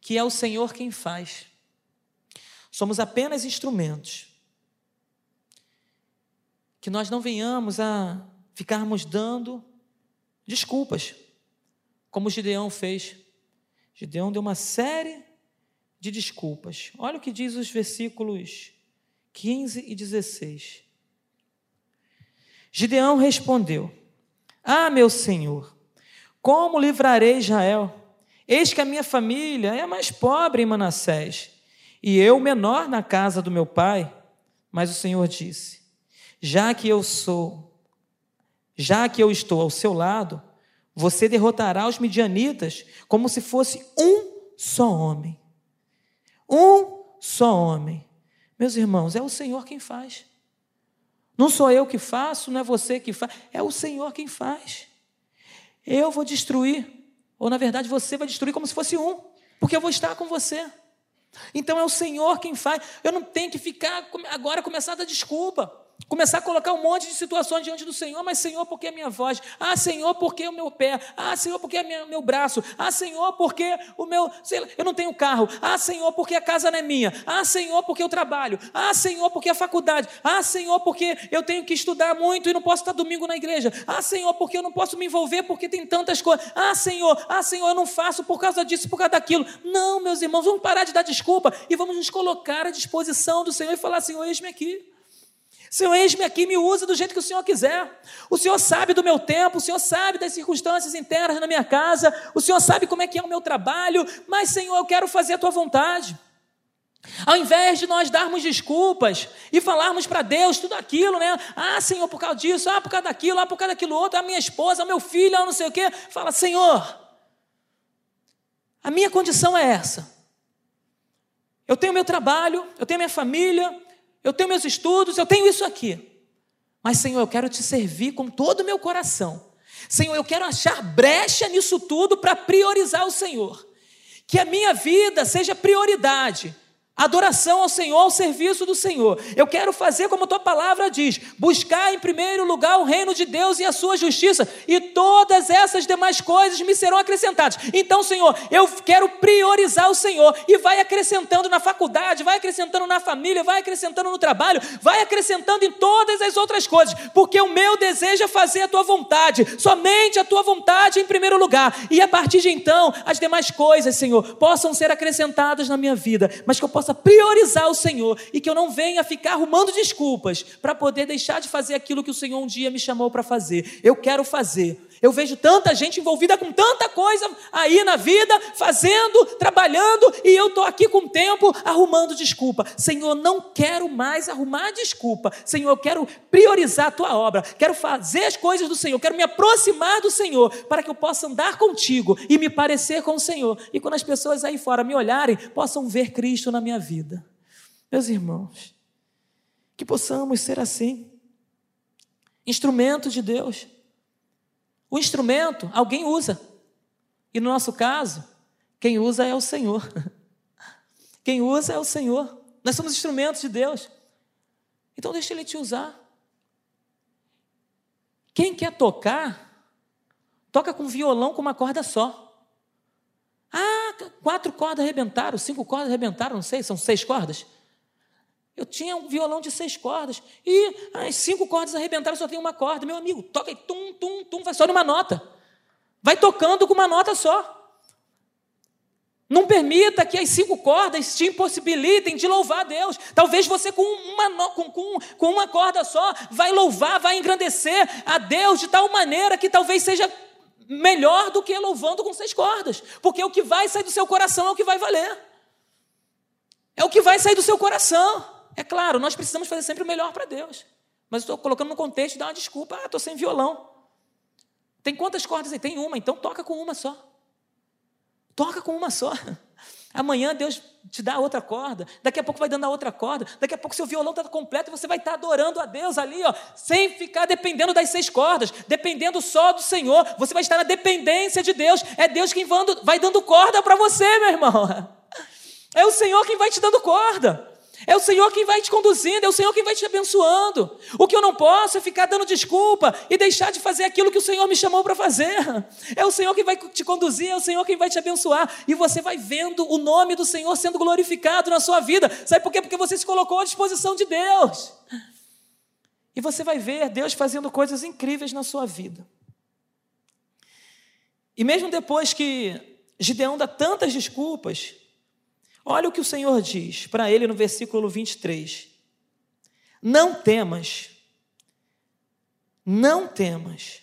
que é o Senhor quem faz. Somos apenas instrumentos. Que nós não venhamos a ficarmos dando desculpas, como Gideão fez. Gideão deu uma série de desculpas. Olha o que diz os versículos 15 e 16. Gideão respondeu: Ah, meu senhor, como livrarei Israel? Eis que a minha família é a mais pobre em Manassés, e eu menor na casa do meu pai. Mas o Senhor disse: Já que eu sou, já que eu estou ao seu lado, você derrotará os midianitas como se fosse um só homem. Um só homem. Meus irmãos, é o Senhor quem faz. Não sou eu que faço, não é você que faz, é o Senhor quem faz. Eu vou destruir, ou na verdade você vai destruir como se fosse um, porque eu vou estar com você. Então é o Senhor quem faz. Eu não tenho que ficar agora começar a dar desculpa. Começar a colocar um monte de situações diante do Senhor, mas Senhor, porque a minha voz? Ah, Senhor, porque o meu pé? Ah, Senhor, porque o meu braço? Ah, Senhor, porque o meu, lá, eu não tenho carro? Ah, Senhor, porque a casa não é minha? Ah, Senhor, porque eu trabalho? Ah, Senhor, porque a faculdade? Ah, Senhor, porque eu tenho que estudar muito e não posso estar domingo na igreja? Ah, Senhor, porque eu não posso me envolver porque tem tantas coisas? Ah, Senhor, ah, Senhor, eu não faço por causa disso, por causa daquilo. Não, meus irmãos, vamos parar de dar desculpa e vamos nos colocar à disposição do Senhor e falar: Senhor, eis-me aqui. Senhor, eis-me aqui, me usa do jeito que o Senhor quiser. O Senhor sabe do meu tempo, o Senhor sabe das circunstâncias internas na minha casa, o Senhor sabe como é que é o meu trabalho, mas, Senhor, eu quero fazer a tua vontade. Ao invés de nós darmos desculpas e falarmos para Deus tudo aquilo, né? Ah, Senhor, por causa disso, ah, por causa daquilo, ah, por causa daquilo outro, a minha esposa, o meu filho, ah, não sei o quê. Fala, Senhor, a minha condição é essa. Eu tenho meu trabalho, eu tenho minha família, eu tenho meus estudos, eu tenho isso aqui. Mas, Senhor, eu quero te servir com todo o meu coração. Senhor, eu quero achar brecha nisso tudo para priorizar o Senhor. Que a minha vida seja prioridade. Adoração ao Senhor, ao serviço do Senhor. Eu quero fazer como a tua palavra diz: buscar em primeiro lugar o reino de Deus e a sua justiça, e todas essas demais coisas me serão acrescentadas. Então, Senhor, eu quero priorizar o Senhor e vai acrescentando na faculdade, vai acrescentando na família, vai acrescentando no trabalho, vai acrescentando em todas as outras coisas, porque o meu desejo é fazer a tua vontade, somente a tua vontade em primeiro lugar, e a partir de então, as demais coisas, Senhor, possam ser acrescentadas na minha vida, mas que eu possa possa priorizar o Senhor e que eu não venha ficar arrumando desculpas para poder deixar de fazer aquilo que o Senhor um dia me chamou para fazer. Eu quero fazer. Eu vejo tanta gente envolvida com tanta coisa aí na vida, fazendo, trabalhando, e eu estou aqui com o tempo arrumando desculpa. Senhor, não quero mais arrumar desculpa. Senhor, eu quero priorizar a tua obra, quero fazer as coisas do Senhor, quero me aproximar do Senhor, para que eu possa andar contigo e me parecer com o Senhor. E quando as pessoas aí fora me olharem, possam ver Cristo na minha vida. Meus irmãos, que possamos ser assim, instrumento de Deus o instrumento alguém usa. E no nosso caso, quem usa é o Senhor. Quem usa é o Senhor. Nós somos instrumentos de Deus. Então deixa Ele te usar. Quem quer tocar, toca com violão com uma corda só. Ah, quatro cordas arrebentaram, cinco cordas arrebentaram, não sei, são seis cordas. Eu tinha um violão de seis cordas e as cinco cordas arrebentaram, só tem uma corda. Meu amigo, toca aí, tum, tum, tum, vai só numa nota. Vai tocando com uma nota só. Não permita que as cinco cordas te impossibilitem de louvar a Deus. Talvez você com uma, com, com, com uma corda só vai louvar, vai engrandecer a Deus de tal maneira que talvez seja melhor do que louvando com seis cordas. Porque o que vai sair do seu coração é o que vai valer. É o que vai sair do seu coração. É claro, nós precisamos fazer sempre o melhor para Deus. Mas estou colocando no contexto dar uma desculpa. Ah, estou sem violão. Tem quantas cordas aí? Tem uma, então toca com uma só. Toca com uma só. Amanhã Deus te dá outra corda, daqui a pouco vai dando a outra corda, daqui a pouco seu violão está completo e você vai estar tá adorando a Deus ali, ó, sem ficar dependendo das seis cordas, dependendo só do Senhor. Você vai estar na dependência de Deus. É Deus quem vai dando corda para você, meu irmão. É o Senhor quem vai te dando corda. É o Senhor quem vai te conduzindo, é o Senhor quem vai te abençoando. O que eu não posso é ficar dando desculpa e deixar de fazer aquilo que o Senhor me chamou para fazer. É o Senhor quem vai te conduzir, é o Senhor quem vai te abençoar. E você vai vendo o nome do Senhor sendo glorificado na sua vida. Sabe por quê? Porque você se colocou à disposição de Deus. E você vai ver Deus fazendo coisas incríveis na sua vida. E mesmo depois que Gideão dá tantas desculpas, olha o que o Senhor diz para ele no versículo 23. Não temas, não temas,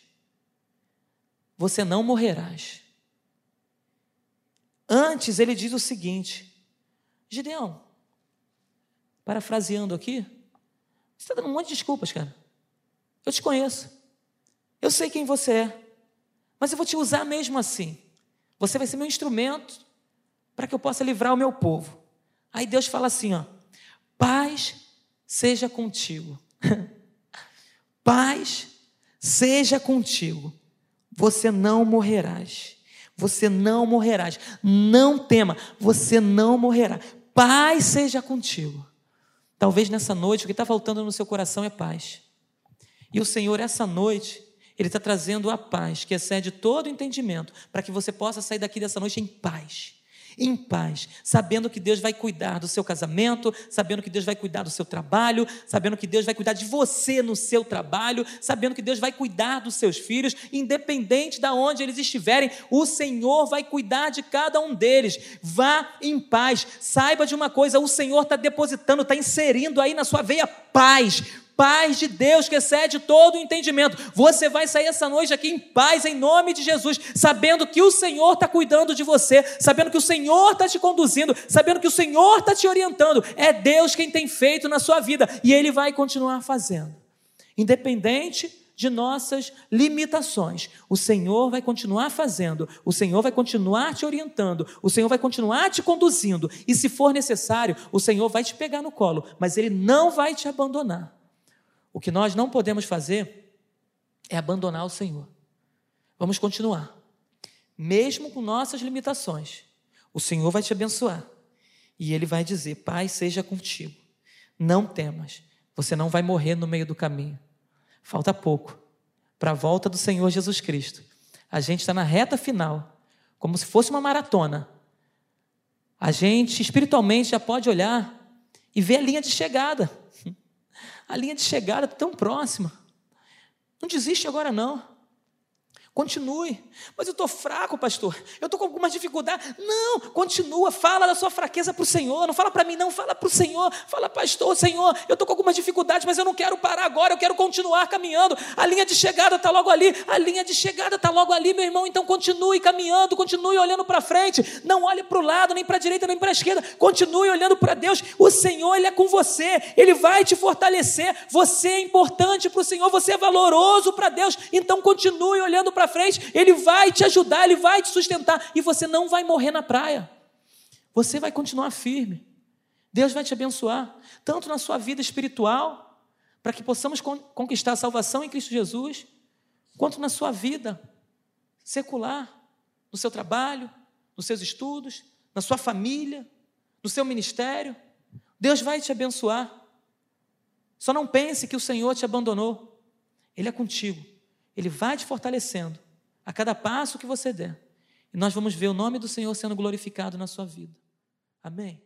você não morrerás. Antes ele diz o seguinte: Gideão, parafraseando aqui, você está dando um monte de desculpas, cara. Eu te conheço. Eu sei quem você é. Mas eu vou te usar mesmo assim. Você vai ser meu instrumento para que eu possa livrar o meu povo. Aí Deus fala assim, ó: Paz seja contigo. Paz seja contigo. Você não morrerás. Você não morrerás. Não tema, você não morrerá. Paz seja contigo. Talvez nessa noite o que está faltando no seu coração é paz. E o Senhor, essa noite, Ele está trazendo a paz que excede todo entendimento, para que você possa sair daqui dessa noite em paz em paz, sabendo que Deus vai cuidar do seu casamento, sabendo que Deus vai cuidar do seu trabalho, sabendo que Deus vai cuidar de você no seu trabalho, sabendo que Deus vai cuidar dos seus filhos, independente de onde eles estiverem, o Senhor vai cuidar de cada um deles. Vá em paz, saiba de uma coisa: o Senhor está depositando, está inserindo aí na sua veia paz, paz de Deus que excede todo o entendimento. Você vai sair essa noite aqui em paz, em nome de Jesus, sabendo que o Senhor está cuidando de você, sabendo que o Senhor está te conduzindo, sabendo que o Senhor está te orientando. É Deus quem tem feito na sua vida e Ele vai continuar fazendo, independente de nossas limitações. O Senhor vai continuar fazendo, o Senhor vai continuar te orientando, o Senhor vai continuar te conduzindo, e se for necessário, o Senhor vai te pegar no colo, mas Ele não vai te abandonar. O que nós não podemos fazer é abandonar o Senhor. Vamos continuar. Mesmo com nossas limitações, o Senhor vai te abençoar. E Ele vai dizer: Pai, seja contigo. Não temas. Você não vai morrer no meio do caminho. Falta pouco para a volta do Senhor Jesus Cristo. A gente está na reta final, como se fosse uma maratona. A gente espiritualmente já pode olhar e ver a linha de chegada a linha de chegada tão próxima. Não desiste agora, não. Continue. Mas eu estou fraco, pastor. Eu estou com alguma dificuldade. Não, continua. Fala da sua fraqueza para o Senhor. Não fala para mim, não. Fala para o Senhor. Fala, pastor, Senhor, eu estou com alguma dificuldade, mas eu não quero parar agora. Eu quero continuar caminhando. A linha de chegada está logo ali. A linha de chegada está logo ali, meu irmão. Então continue caminhando. Continue olhando para frente. Não olhe para o lado, nem para a direita, nem para a esquerda. Continue olhando para Deus. O Senhor, Ele é com você. Ele vai te fortalecer. Você é importante para o Senhor. Você é valoroso para Deus. Então continue olhando para para frente, Ele vai te ajudar, Ele vai te sustentar, e você não vai morrer na praia. Você vai continuar firme. Deus vai te abençoar, tanto na sua vida espiritual, para que possamos conquistar a salvação em Cristo Jesus, quanto na sua vida secular, no seu trabalho, nos seus estudos, na sua família, no seu ministério. Deus vai te abençoar. Só não pense que o Senhor te abandonou. Ele é contigo. Ele vai te fortalecendo a cada passo que você der. E nós vamos ver o nome do Senhor sendo glorificado na sua vida. Amém?